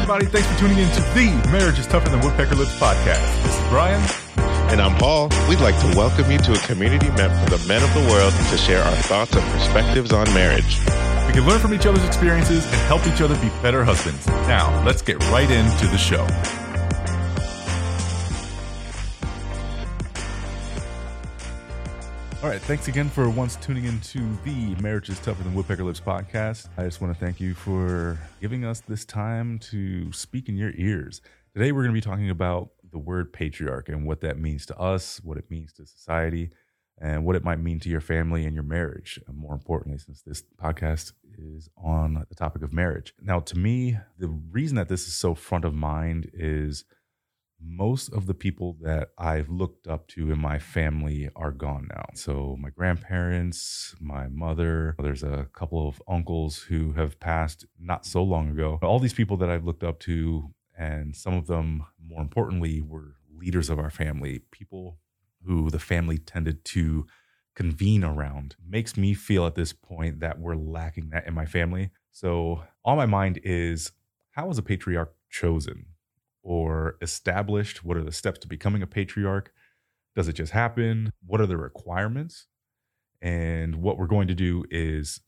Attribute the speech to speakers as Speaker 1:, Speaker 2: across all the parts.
Speaker 1: everybody. Thanks for tuning in to the Marriage is Tougher Than Woodpecker Lips podcast. This is Brian.
Speaker 2: And I'm Paul. We'd like to welcome you to a community meant for the men of the world to share our thoughts and perspectives on marriage.
Speaker 1: We can learn from each other's experiences and help each other be better husbands. Now, let's get right into the show. All right, thanks again for once tuning into the Marriage is Tougher Than Woodpecker Lips podcast. I just want to thank you for giving us this time to speak in your ears. Today, we're going to be talking about the word patriarch and what that means to us, what it means to society, and what it might mean to your family and your marriage. And more importantly, since this podcast is on the topic of marriage. Now, to me, the reason that this is so front of mind is most of the people that I've looked up to in my family are gone now. So, my grandparents, my mother, there's a couple of uncles who have passed not so long ago. All these people that I've looked up to, and some of them, more importantly, were leaders of our family, people who the family tended to convene around, makes me feel at this point that we're lacking that in my family. So, on my mind is how was a patriarch chosen? Or established? What are the steps to becoming a patriarch? Does it just happen? What are the requirements? And what we're going to do is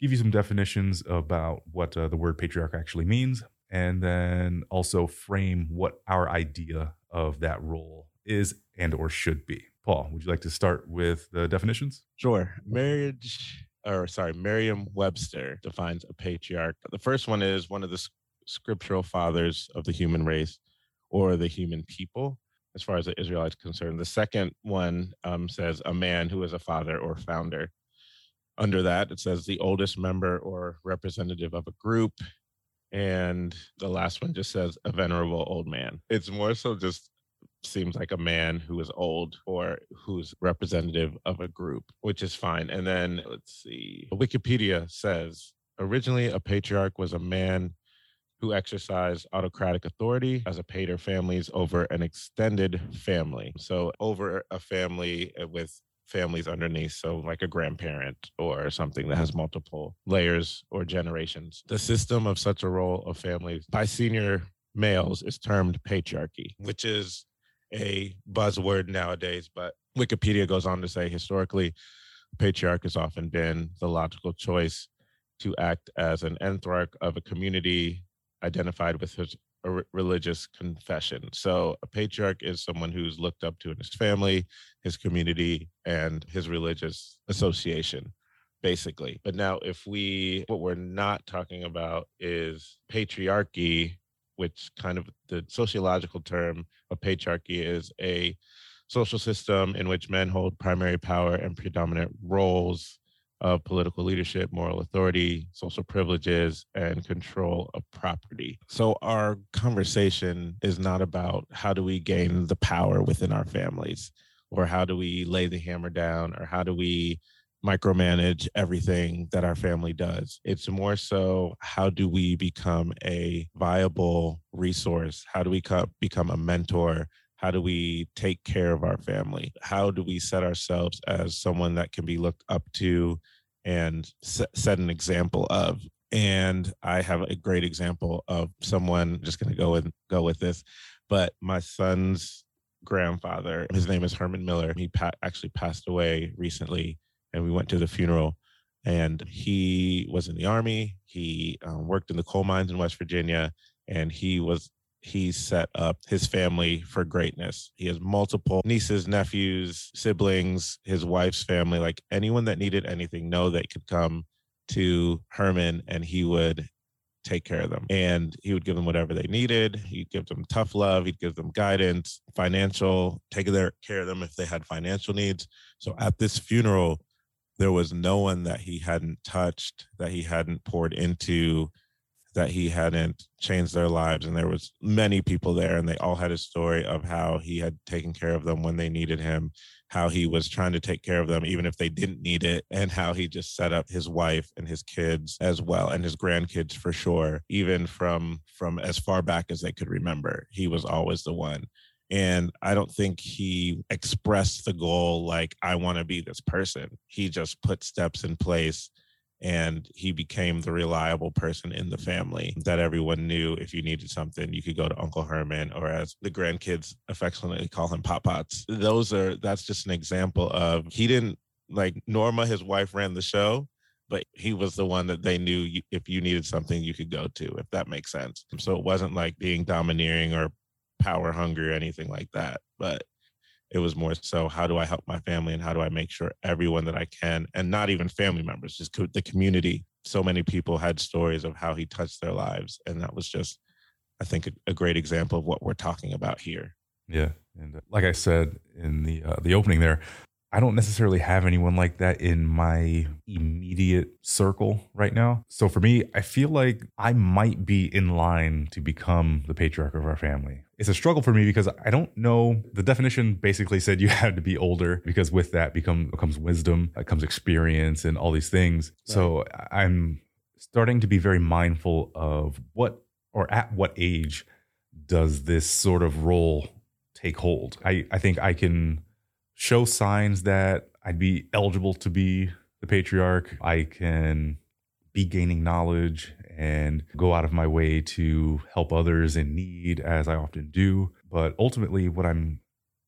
Speaker 1: give you some definitions about what uh, the word patriarch actually means, and then also frame what our idea of that role is and or should be. Paul, would you like to start with the definitions?
Speaker 2: Sure. Marriage, or sorry, Merriam-Webster defines a patriarch. The first one is one of the scriptural fathers of the human race or the human people, as far as the Israelites concerned. The second one um, says a man who is a father or founder. Under that, it says the oldest member or representative of a group. And the last one just says a venerable old man. It's more so just seems like a man who is old or who's representative of a group, which is fine. And then let's see, Wikipedia says originally a patriarch was a man who exercised autocratic authority as a pater familias over an extended family. So, over a family uh, with families underneath, so like a grandparent or something that has multiple layers or generations. The system of such a role of families by senior males is termed patriarchy, which is a buzzword nowadays, but Wikipedia goes on to say historically, patriarch has often been the logical choice to act as an ethnarch of a community identified with his religious confession. So a patriarch is someone who's looked up to in his family, his community, and his religious association, basically. But now, if we, what we're not talking about is patriarchy, which kind of the sociological term of patriarchy is a social system in which men hold primary power and predominant roles of political leadership, moral authority, social privileges, and control of property. So, our conversation is not about how do we gain the power within our families, or how do we lay the hammer down, or how do we micromanage everything that our family does. It's more so how do we become a viable resource? How do we co- become a mentor? How do we take care of our family? How do we set ourselves as someone that can be looked up to and set an example of. And I have a great example of someone. Just going to go and go with this, but my son's grandfather, his name is Herman Miller. He pa- actually passed away recently, and we went to the funeral. And he was in the army. He um, worked in the coal mines in West Virginia, and he was he set up his family for greatness. He has multiple nieces, nephews, siblings, his wife's family, like anyone that needed anything, know they could come to Herman and he would take care of them. And he would give them whatever they needed. He'd give them tough love. He'd give them guidance, financial, take care of them if they had financial needs. So at this funeral, there was no one that he hadn't touched, that he hadn't poured into, that he hadn't changed their lives. And there was many people there and they all had a story of how he had taken care of them when they needed him how he was trying to take care of them even if they didn't need it and how he just set up his wife and his kids as well and his grandkids for sure even from from as far back as they could remember. He was always the one. And i don't think he expressed the goal like i want to be this person. He just put steps in place and he became the reliable person in the family that everyone knew. If you needed something you could go to uncle herman or as the grandkids affectionately call him pop pots. Those are that's just an example of he didn't like norma his wife ran the show but he was the one that they knew you, if you needed something you could go to if that makes sense. So it wasn't like being domineering or power hungry or anything like that but it was more so how do i help my family and how do i make sure everyone that i can and not even family members just the community so many people had stories of how he touched their lives and that was just i think a, a great example of what we're talking about here
Speaker 1: yeah and uh, like i said in the uh, the opening there I don't necessarily have anyone like that in my immediate circle right now. So for me, I feel like I might be in line to become the patriarch of our family. It's a struggle for me because I don't know. The definition basically said you had to be older because with that become, comes wisdom, uh, comes experience, and all these things. Right. So I'm starting to be very mindful of what or at what age does this sort of role take hold. I, I think I can show signs that I'd be eligible to be the patriarch. I can be gaining knowledge and go out of my way to help others in need, as I often do. But ultimately, what I'm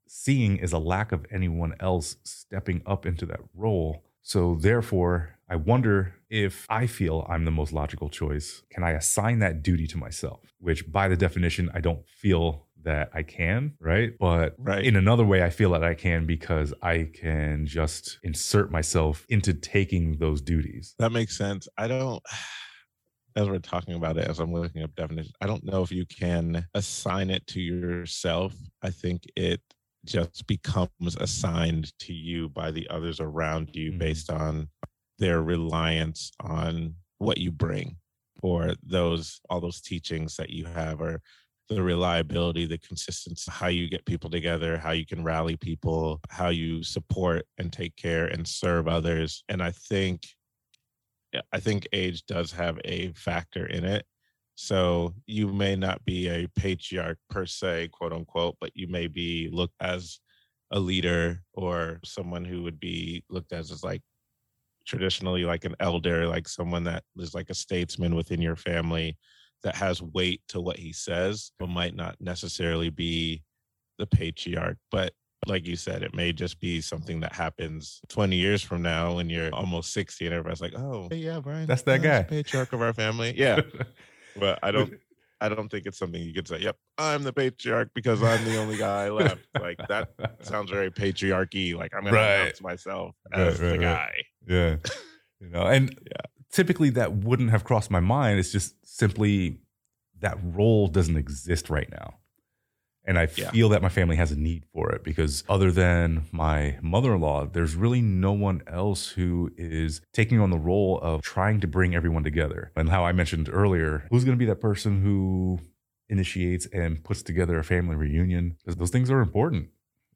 Speaker 1: seeing is a lack of anyone else stepping up into that role. So, therefore, I wonder if I feel I'm the most logical choice, can I assign that duty to myself? Which, by the definition, I don't feel that I can, right? But right. in another way, I feel that I can because I can just insert myself into taking those duties.
Speaker 2: That makes sense. I don't. As we're talking about it, as I'm looking up definitions, I don't know if you can assign it to yourself. I think it just becomes assigned to you by the others around you mm-hmm. based on their reliance on what you bring or those all those teachings that you have or the reliability, the consistency, how you get people together, how you can rally people, how you support and take care and serve others. And I think I think age does have a factor in it. So you may not be a patriarch per se, quote unquote, but you may be looked as a leader or someone who would be looked as as like traditionally like an elder, like someone that is like a statesman within your family that has weight to what he says, but might not necessarily be the patriarch. But like you said, it may just be something that happens 20 years from now when you're almost 60 and everybody's like, oh, hey, yeah, Brian.
Speaker 1: That's that guy.
Speaker 2: patriarch of our family. Yeah. but I don't. I don't think it's something you could say, yep, I'm the patriarch because I'm the only guy left. like that sounds very patriarchy. Like I'm gonna right. announce myself as right, right, the guy.
Speaker 1: Yeah. You know, and yeah typically that wouldn't have crossed my mind. It's just simply that role doesn't exist right now. And I yeah. feel that my family has a need for it because, other than my mother in law, there's really no one else who is taking on the role of trying to bring everyone together. And how I mentioned earlier, who's going to be that person who initiates and puts together a family reunion? Because those things are important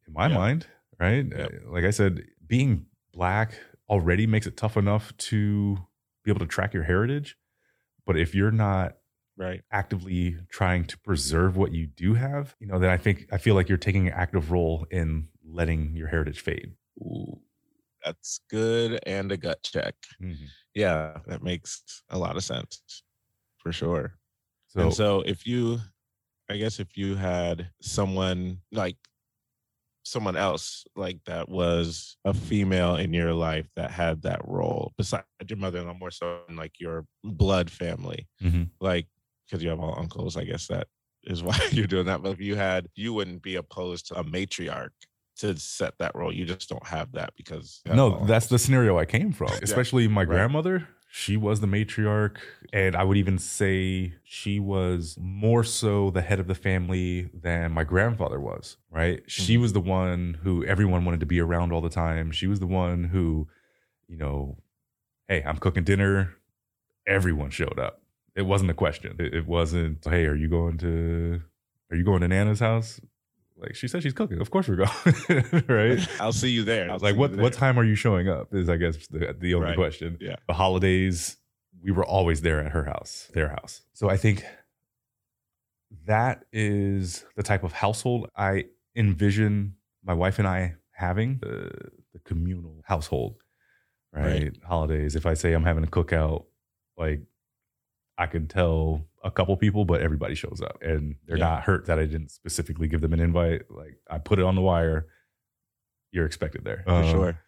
Speaker 1: in my yeah. mind, right? Yep. Uh, like I said, being black already makes it tough enough to be able to track your heritage. But if you're not
Speaker 2: right
Speaker 1: actively trying to preserve what you do have, you know, then I think I feel like you're taking an active role in letting your heritage fade.
Speaker 2: Ooh, that's good and a gut check. Mm-hmm. Yeah, that makes a lot of sense for sure. So, and so if you, I guess if you had someone like someone else like that was a female in your life that had that role besides your mother-in-law more so in like your blood family mm-hmm. like because you have all uncles i guess that is why you're doing that but if you had you wouldn't be opposed to a matriarch to set that role you just don't have that because
Speaker 1: no that's the scenario i came from especially my right. grandmother she was the matriarch. And I would even say she was more so the head of the family than my grandfather was, right? Mm-hmm. She was the one who everyone wanted to be around all the time. She was the one who, you know, hey, I'm cooking dinner. Everyone showed up. It wasn't a question. It, it wasn't, hey, are you going to, are you going to Nana's house? Like she said, she's cooking. Of course we're going, right?
Speaker 2: I'll see you there.
Speaker 1: I was like, what what time are you showing up? Is I guess the the only right. question.
Speaker 2: Yeah.
Speaker 1: The holidays, we were always there at her house, their house. So I think that is the type of household I envision my wife and I having the, the communal household right?
Speaker 2: Right.
Speaker 1: Holidays. If I say I'm having a cookout, like I could tell a couple people, but everybody shows up and they're
Speaker 2: Yeah.
Speaker 1: not hurt that I didn't specifically give them an invite. Like I put it on the wire. You're expected there.
Speaker 2: For
Speaker 1: Um,
Speaker 2: sure.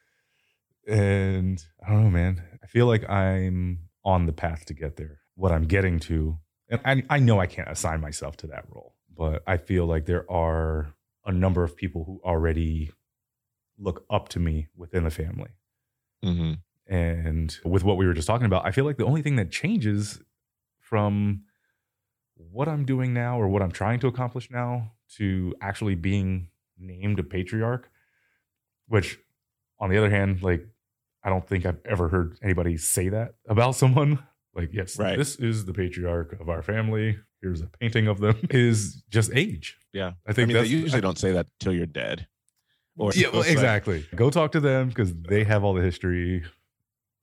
Speaker 1: And I don't know, man. I feel like I'm on the path to get there. What I'm getting to, and I, I know I can't assign myself to that role, but I feel like there are a number of people who already look up to me within the family.
Speaker 2: hmm
Speaker 1: And with what we were just talking about, I feel like the only thing that changes from what I'm doing now or what I'm trying to accomplish now to actually being named a patriarch, which on the other hand, like I don't think I've ever heard anybody say that about someone. Like, yes,
Speaker 2: Right.
Speaker 1: this is the patriarch of our family. Here's a painting of them. Is just age.
Speaker 2: Yeah.
Speaker 1: I
Speaker 2: I
Speaker 1: think
Speaker 2: mean, they usually don't say that till you're dead. Or
Speaker 1: yeah, well, exactly. Go talk to them because they have all the history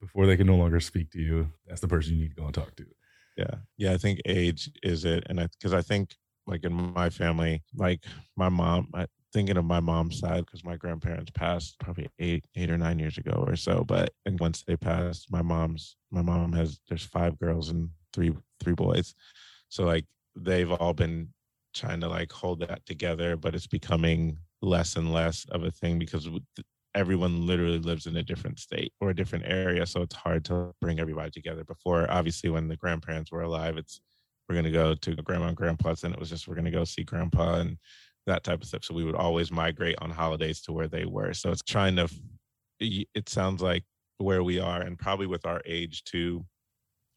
Speaker 1: before they can no longer speak to you. That's the person you need to go and talk to.
Speaker 2: Yeah. Yeah. I think age is it. And I, cause I think like in my family, like my mom, I, thinking of my mom's side, because my grandparents passed probably eight, eight or nine years ago or so. But, and once they passed, my mom's, my mom has, there's five girls and three, three boys. So like they've all been trying to like hold that together, but it's becoming less and less of a thing because everyone literally lives in a different state or a different area. So it's hard to bring everybody together. Before, obviously, when the grandparents were alive, it's we're going to go to grandma and grandpa's, and it was just we're going to go see grandpa and that type of stuff. So we would always migrate on holidays to where they were. So it's trying to, it sounds like where we are, and probably with our age too,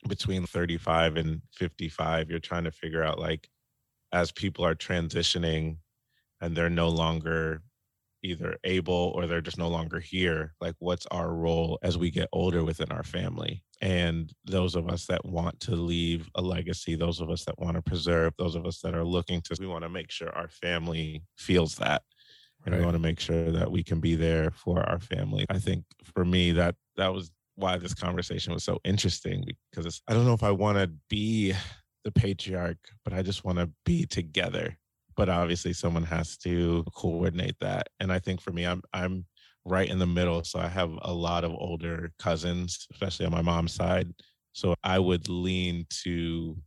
Speaker 2: between 35 and 55, you're trying to figure out like, as people are transitioning and they're no longer either able or they're just no longer here like what's our role as we get older within our family? And those of us that want to leave a legacy those of us that want to preserve those of us that are looking to we want to make sure our family feels that. And we want to make sure that we can be there for our family. I think for me that that was why this conversation was so interesting because it's, i don't know if i want to be the patriarch but i just want to be together but obviously someone has to coordinate that and i think for me i'm i'm right in the middle so i have a lot of older cousins especially on my mom's side so i would lean to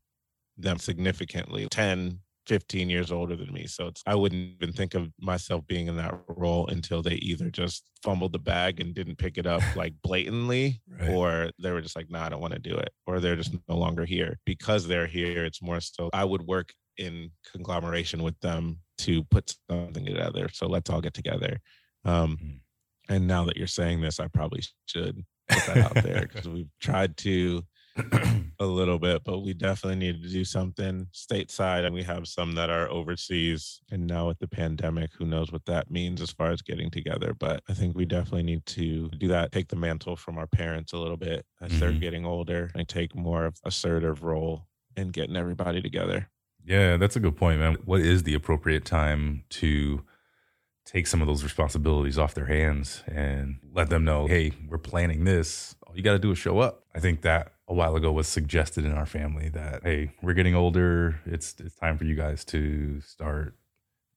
Speaker 2: them significantly 10 15 years older than me so it's i wouldn't even think of myself being in that role until they either just fumbled the bag and didn't pick it up like blatantly
Speaker 1: Right.
Speaker 2: or they were just like nah i don't want to do it or they're just no longer here because they're here it's more so i would work in conglomeration with them to put something together. So let's all get together. Um,
Speaker 1: Mhm.
Speaker 2: and now that you're saying this, I probably should put that out there because we've tried to a little bit, but we definitely need to do something stateside. And we have some that are overseas. And now with the pandemic, who knows what that means as far as getting together. But I think we definitely need to do that, take the mantle from our parents a little bit as they're
Speaker 1: Mhm.
Speaker 2: getting older and take more of assertive role in getting everybody together.
Speaker 1: Yeah, that's a good point, man. What is the appropriate time to take some of those responsibilities off their hands and let them know, hey, we're planning this. All you got to do is show up. I think that a while ago was suggested in our family that, hey, we're getting older. It's it's time for you guys to start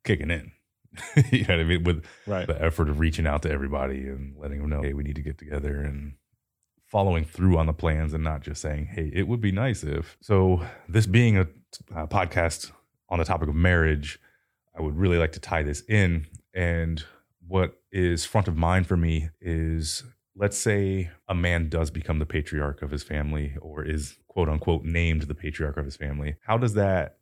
Speaker 1: kicking in. you know what I mean? With
Speaker 2: Right.
Speaker 1: the effort of reaching out to everybody and letting them know, hey, we need to get together and following through on the plans and not just saying, hey, it would be nice if. So, this being a, a podcast on the topic of marriage, I would really like to tie this in. And what is front of mind for me is let's say a man does become the patriarch of his family or is quote unquote named the patriarch of his family. How does that,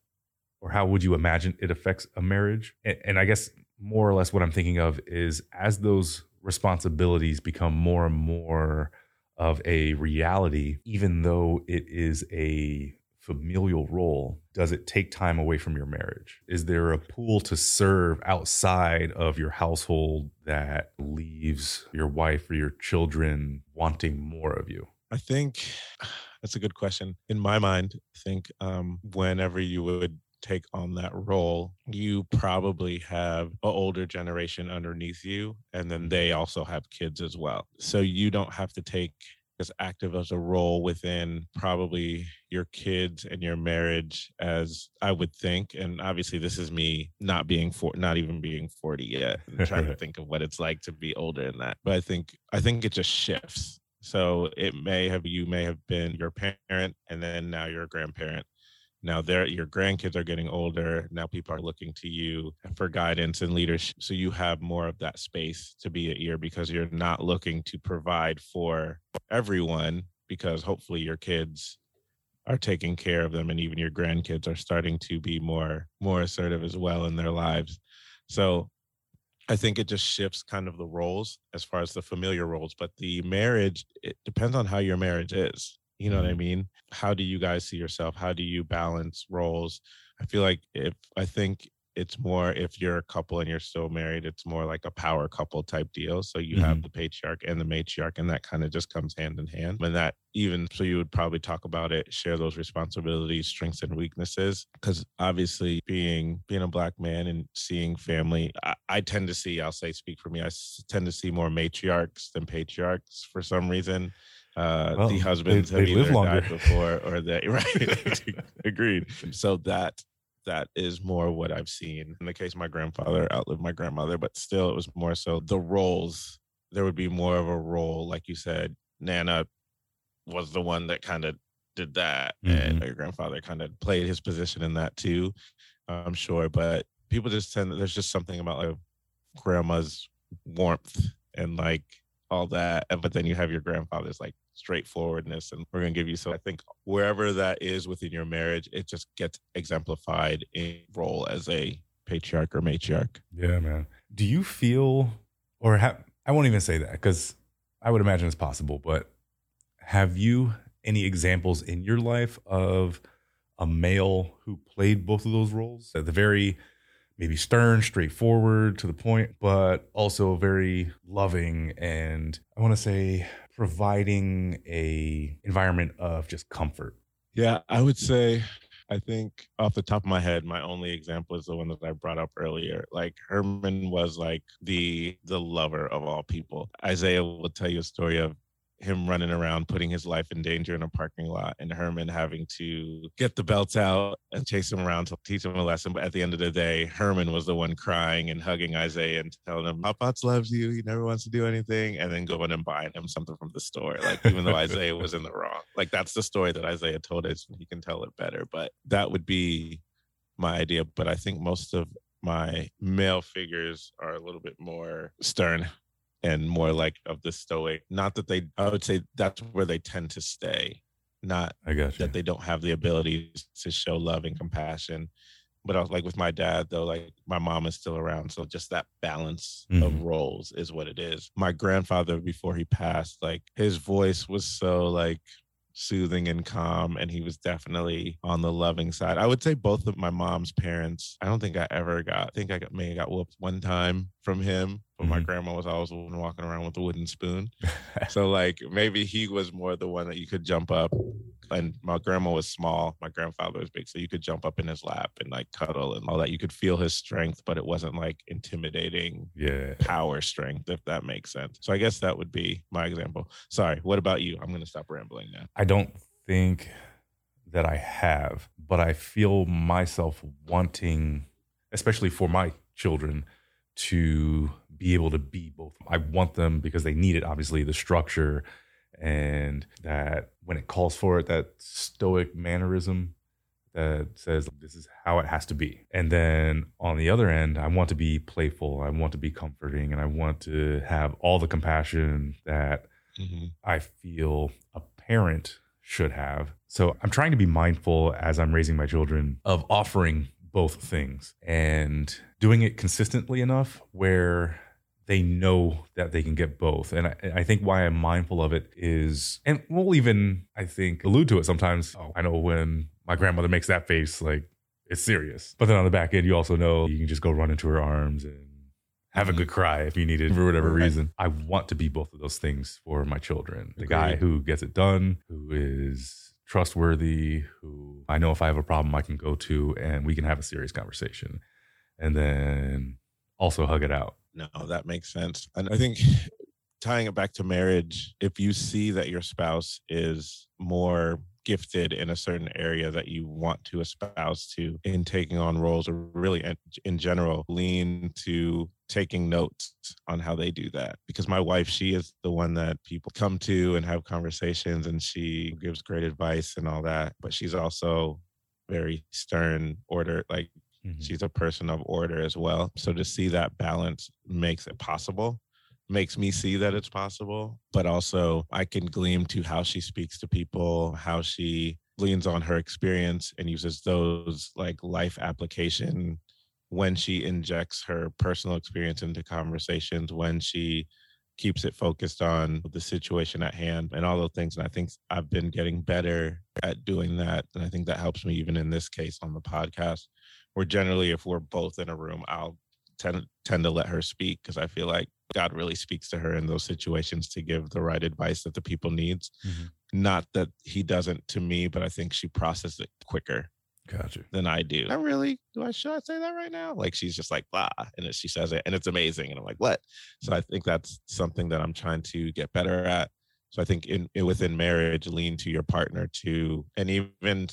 Speaker 1: or how would you imagine it affects a marriage? And, and I guess more or less what I'm thinking of is as those responsibilities become more and more of a reality, even though it is a familial role, does it take time away from your marriage? Is there a pool to serve outside of your household that leaves your wife or your children wanting more of you?
Speaker 2: I think that's a good question. In my mind, I think um, whenever you would take on that role, you probably have an older generation underneath you, and then they mm-hmm. also have kids as well. So you don't have to take as active as a role within probably your kids and your marriage as I would think. And obviously, this is me not being for not even being 40 yet, and trying to think of what it's like to be older in that. But I think I think it just shifts. So it may have you may have been your parent and then now you're a grandparent. Now they're your grandkids are getting older. Now people are looking to you for guidance and leadership. So you have more of that space to be an ear because you're not looking to provide for everyone because hopefully your kids are taking care of them and even your grandkids are starting to be more more assertive as well in their lives. So I think it just shifts kind of the roles as far as the familiar roles, but the marriage, it depends on how your marriage is. You know what I mm-hmm. mean? How do you guys see yourself? How do you balance roles? I feel like if I think it's more if you're a couple and you're still married, it's more like a power couple type deal. So you mm-hmm. have the patriarch and the matriarch, and that kind of just comes hand in hand. And that even so, you would probably talk about it, share those responsibilities, strengths and weaknesses. Because obviously, being being a black man and seeing family, I, I tend to see. I'll say, speak for me. I tend to see more matriarchs than patriarchs for some reason. Uh, well, the husbands they, have they either died before or they right agreed so that that is more what I've seen. In the case my grandfather outlived my grandmother, but still it was more so the roles. There would be more of a role, like you said, Nana was the one that kind of did that, mm-hmm. and your grandfather kind of played his position in that too. I'm sure, but people just tend. There's just something about like grandma's warmth and like all that, but then you have your grandfather's like straightforwardness and we're going to give you so i think wherever that is within your marriage it just gets exemplified in role as a patriarch or matriarch.
Speaker 1: Yeah man. Do you feel or have i won't even say that because i would imagine it's possible but have you any examples in your life of a male who played both of those roles? At the very maybe stern, straightforward, to the point, but also very loving and I want to say providing a environment of just comfort?
Speaker 2: Yeah, I would say I think off the top of my head, my only example is the one that I brought up earlier. Like Herman was like the the lover of all people. Isaiah will tell you a story of him running around putting his life in danger in a parking lot and Herman having to get the belts out and chase him around to teach him a lesson. But at the end of the day, Herman was the one crying and hugging Isaiah and telling him, Pops loves you. He never wants to do anything. And then going and buying him something from the store. Like, even though Isaiah was in the wrong. Like, that's the story that Isaiah told us. He can tell it better. But that would be my idea. But I think most of my male figures are a little bit more stern and more like of the stoic. Not that they, I would say that's where they tend to stay. Not
Speaker 1: I got
Speaker 2: that they don't have the ability to show love and compassion. But I was like with my dad though, like my mom is still around, so just that balance mm-hmm. of roles is what it is. My grandfather, before he passed, like his voice was so like soothing and calm and he was definitely on the loving side i would say both of my mom's parents i don't think i ever got i think i got, may have got whooped one time from him but mm-hmm. my grandma was always walking around with a wooden spoon. So like maybe he was more the one that you could jump up and my grandma was small my grandfather was big so you could jump up in his lap and like cuddle and all that. You could feel his strength but it wasn't like intimidating
Speaker 1: yeah.
Speaker 2: power strength if that makes sense. So i guess that would be my example. Sorry what about you? I'm going to stop rambling now.
Speaker 1: I don't think that i have but i feel myself wanting especially for my children to be able to be both i want them because they need it obviously the structure and that when it calls for it, that stoic mannerism that says this is how it has to be. And then on the other end, I want to be playful, I want to be comforting, and I want to have all the compassion that mm-hmm. I feel a parent should have. So I'm trying to be mindful as I'm raising my children of offering both things and doing it consistently enough where they know that they can get both. And I, I, think why I'm mindful of it is, and we'll even, I think, allude to it sometimes. Oh, I know when my grandmother makes that face, like it's serious. But then on the back end, you also know you can just go run into her arms and have a good cry if you need it for whatever right. reason. I want to be both of those things for my children. The Agreed. guy who gets it done, who is trustworthy, who I know if I have a problem, I can go to and we can have a serious conversation. And then also hug it out
Speaker 2: no, that makes sense. And I think tying it back to marriage, if you see that your spouse is more gifted in a certain area that you want to espouse to in taking on roles or really in general lean to taking notes on how they do that because my wife she is the one that people come to and have conversations and she gives great advice and all that but she's also very stern order like mm-hmm. she's a person of order as well so to see that balance makes it possible makes me see that it's possible but also i can glean to how she speaks to people how she leans on her experience and uses those like life application when she injects her personal experience into conversations, when she keeps it focused on the situation at hand and all those things. And I think I've been getting better at doing that. And I think that helps me even in this case on the podcast, where generally if we're both in a room, I'll tend tend to let her speak because I feel like God really speaks to her in those situations to give the right advice that the people needs. Mm-hmm. Not that he doesn't to me, but I think she processes it quicker
Speaker 1: Gotcha.
Speaker 2: Than I do. I really do. I should I say that right now? Like she's just like blah, and she says it, and it's amazing, and I'm like, what? So I think that's something that I'm trying to get better at. So I think in, in within marriage, lean to your partner to, and even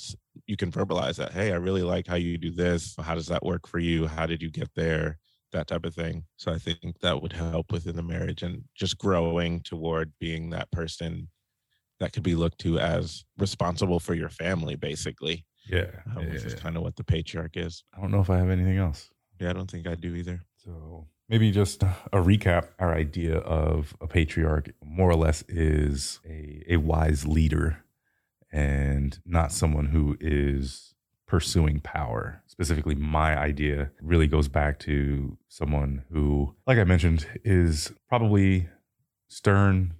Speaker 2: you can verbalize that. Hey, I really like how you do this. How does that work for you? How did you get there? That type of thing. So I think that would help within the marriage and just growing toward being that person that could be looked to as responsible for your family, basically
Speaker 1: yeah,
Speaker 2: uh,
Speaker 1: yeah,
Speaker 2: which is kind of what the patriarch is.
Speaker 1: I don't know if I have anything else.
Speaker 2: Yeah, I don't think I do either.
Speaker 1: So maybe just a recap. Our idea of a patriarch, more or less, is a, a wise leader and not someone who is pursuing power. Specifically, my idea really goes back to someone who, like I mentioned, is probably stern,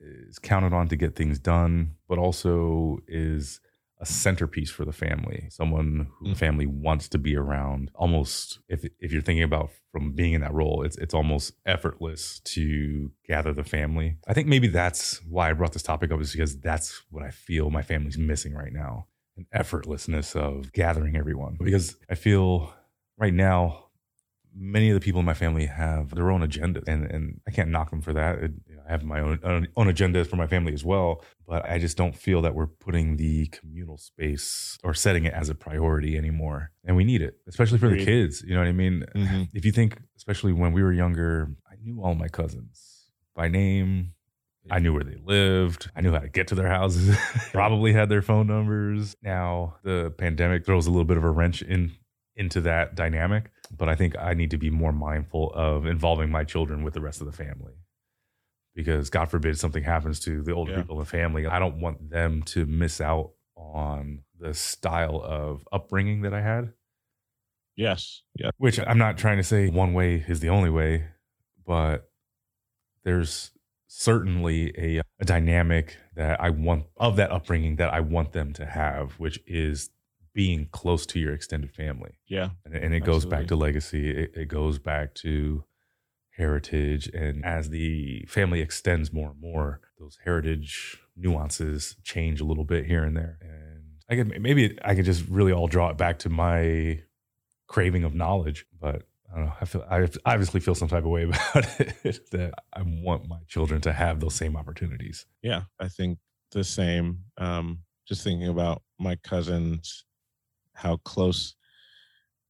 Speaker 1: is counted on to get things done, but also is a centerpiece for the family, someone who the mm. family wants to be around. Almost, if if you're thinking about from being in that role, it's it's almost effortless to gather the family. I think maybe that's why I brought this topic up is because that's what I feel my family's missing right now, an effortlessness of gathering everyone. Because I feel right now many of the people in my family have their own agenda, and and I can't knock them for that. It, I have my own own agenda for my family as well, but I just don't feel that we're putting the communal space or setting it as a priority anymore, and we need it, especially for Agreed. the kids. You know what I mean? Mm-hmm. If you think, especially when we were younger, I knew all my cousins by name. I knew where they lived. I knew how to get to their houses. Probably had their phone numbers. Now the pandemic throws a little bit of a wrench in into that dynamic. But I think I need to be more mindful of involving my children with the rest of the family. Because God forbid something happens to the older yeah. people in the family. I don't want them to miss out on the style of upbringing that I had.
Speaker 2: Yes. Yeah.
Speaker 1: Which I'm not trying to say one way is the only way, but there's certainly a, a dynamic that I want of that upbringing that I want them to have, which is being close to your extended family.
Speaker 2: Yeah.
Speaker 1: And, and it absolutely. goes back to legacy. It, it, goes back to heritage. And as the family extends more and more, those heritage nuances change a little bit here and there. And I could maybe I could just really all draw it back to my craving of knowledge, but I don't know. I feel I obviously feel some type of way about it that I want my children to have those same opportunities.
Speaker 2: Yeah, I think the same. Um, just thinking about my cousins how close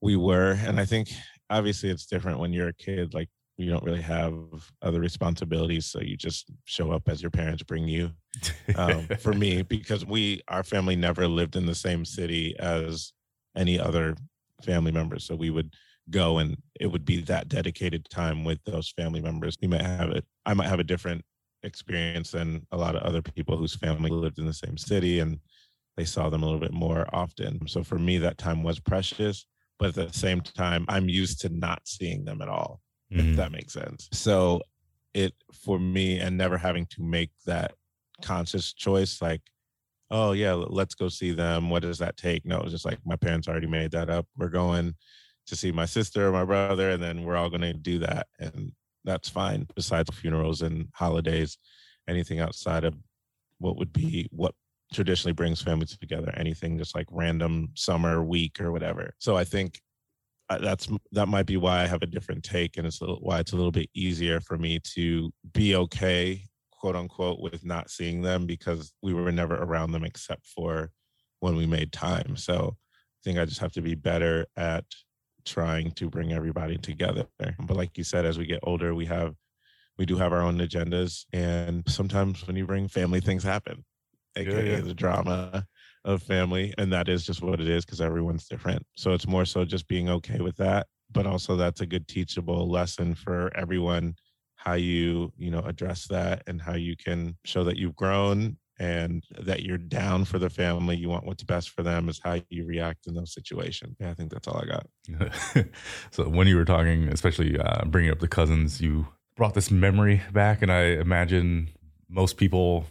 Speaker 2: we were. And I think obviously it's different when you're a kid, like you don't really have other responsibilities. So you just show up as your parents bring you. Um, for me, because we, our family never lived in the same city as any other family members. So we would go and it would be that dedicated time with those family members. We might have it, I might have a different experience than a lot of other people whose family lived in the same city and they saw them a little bit more often. So for me, that time was precious. But at the same time, I'm used to not seeing them at all, mm-hmm. if that makes sense. So it, for me, and never having to make that conscious choice, like, oh, yeah, let's go see them. What does that take? No, it's just like my parents already made that up. We're going to see my sister or my brother, and then we're all going to do that. And that's fine. Besides funerals and holidays, anything outside of what would be what traditionally brings families together anything just like random summer week or whatever so i think that's that might be why i have a different take and it's a little, why it's a little bit easier for me to be okay quote unquote with not seeing them because we were never around them except for when we made time. So I think I just have to be better at trying to bring everybody together. But like you said, as we get older, we have we do have our own agendas and sometimes when you bring family things happen aka yeah, yeah. the drama of family and that is just what it is because everyone's different. So it's more so just being okay with that but also that's a good teachable lesson for everyone how you you know address that and how you can show that you've grown and that you're down for the family you want what's best for them is how you react in those situations. Yeah i think that's all i got.
Speaker 1: So when you were talking especially uh, bringing up the cousins you brought this memory back and i imagine most people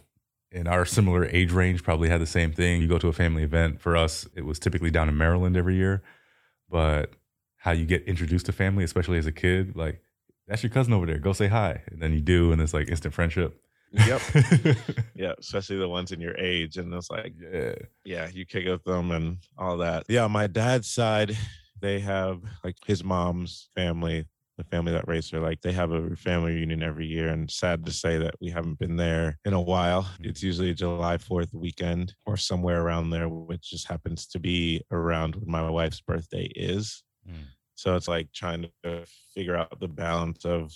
Speaker 1: in our similar age range probably had the same thing you go to a family event for us it was typically down in maryland every year but how you get introduced to family especially as a kid like that's your cousin over there go say hi and then you do and it's like instant friendship
Speaker 2: Yep. yeah, especially the ones in your age. And it's like, yeah, yeah, you kick with them and all that. Yeah, my dad's side, they have like his mom's family, the family that raised her, like they have a family reunion every year. And sad to say that we haven't been there in a while. Mm. It's usually July 4th weekend or somewhere around there, which just happens to be around when my wife's birthday is. Mm. So it's like trying to figure out the balance of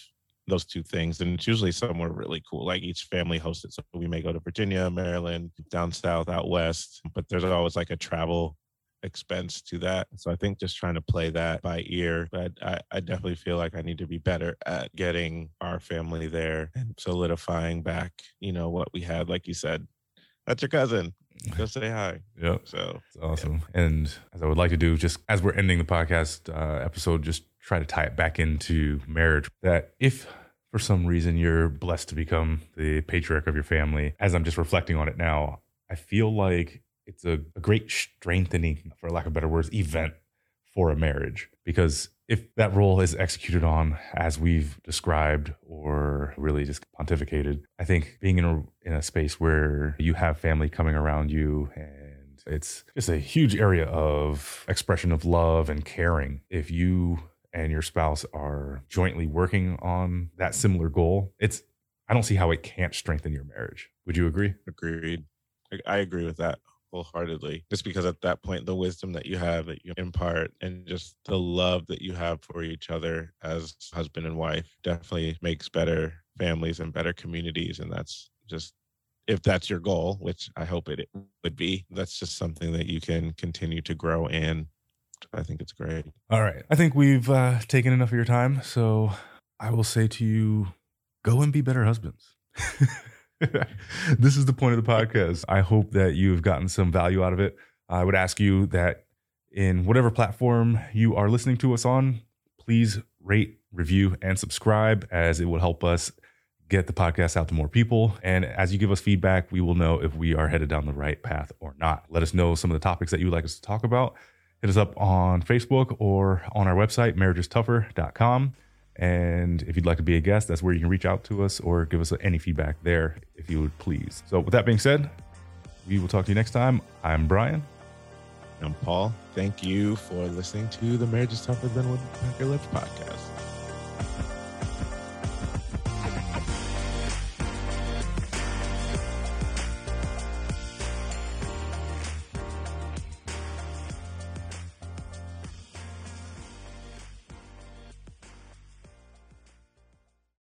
Speaker 2: those two things. And it's usually somewhere really cool. Like each family hosts it. So we may go to Virginia, Maryland, down south, out west, but there's always like a travel expense to that. So I think just trying to play that by ear. But I, I definitely feel like I need to be better at getting our family there and solidifying back, you know, what we had. Like you said, that's your cousin. Go say hi.
Speaker 1: Yep.
Speaker 2: So
Speaker 1: it's awesome. Yeah. And as I would like to do, just as we're ending the podcast uh, episode, just try to tie it back into marriage. That if for some reason you're blessed to become the patriarch of your family, as I'm just reflecting on it now, I feel like it's a, a great strengthening, for lack of better words, event for a marriage. Because if that role is executed on as we've described or really just pontificated, I think being in a, in a space where you have family coming around you and it's just a huge area of expression of love and caring. If you and your spouse are jointly working on that similar goal, it's I don't see how it can't strengthen your marriage. Would you agree?
Speaker 2: Agreed. I agree with that wholeheartedly. Just because at that point, the wisdom that you have that you impart and just the love that you have for each other as husband and wife definitely makes better families and better communities. And that's just if that's your goal, which I hope it would be, that's just something that you can continue to grow in I think it's great.
Speaker 1: All right. I think we've uh, taken enough of your time. So I will say to you go and be better husbands. this is the point of the podcast. I hope that you've gotten some value out of it. I would ask you that in whatever platform you are listening to us on, please rate, review, and subscribe as it will help us get the podcast out to more people. And as you give us feedback, we will know if we are headed down the right path or not. Let us know some of the topics that you would like us to talk about hit us up on Facebook or on our website, marriagestougher.com. And if you'd like to be a guest, that's where you can reach out to us or give us any feedback there if you would please. So, with that being said, we will talk to you next time. I'm Brian.
Speaker 2: I'm Paul. Thank you for listening to the Marriage is Tougher Than Woodpecker Lips podcast.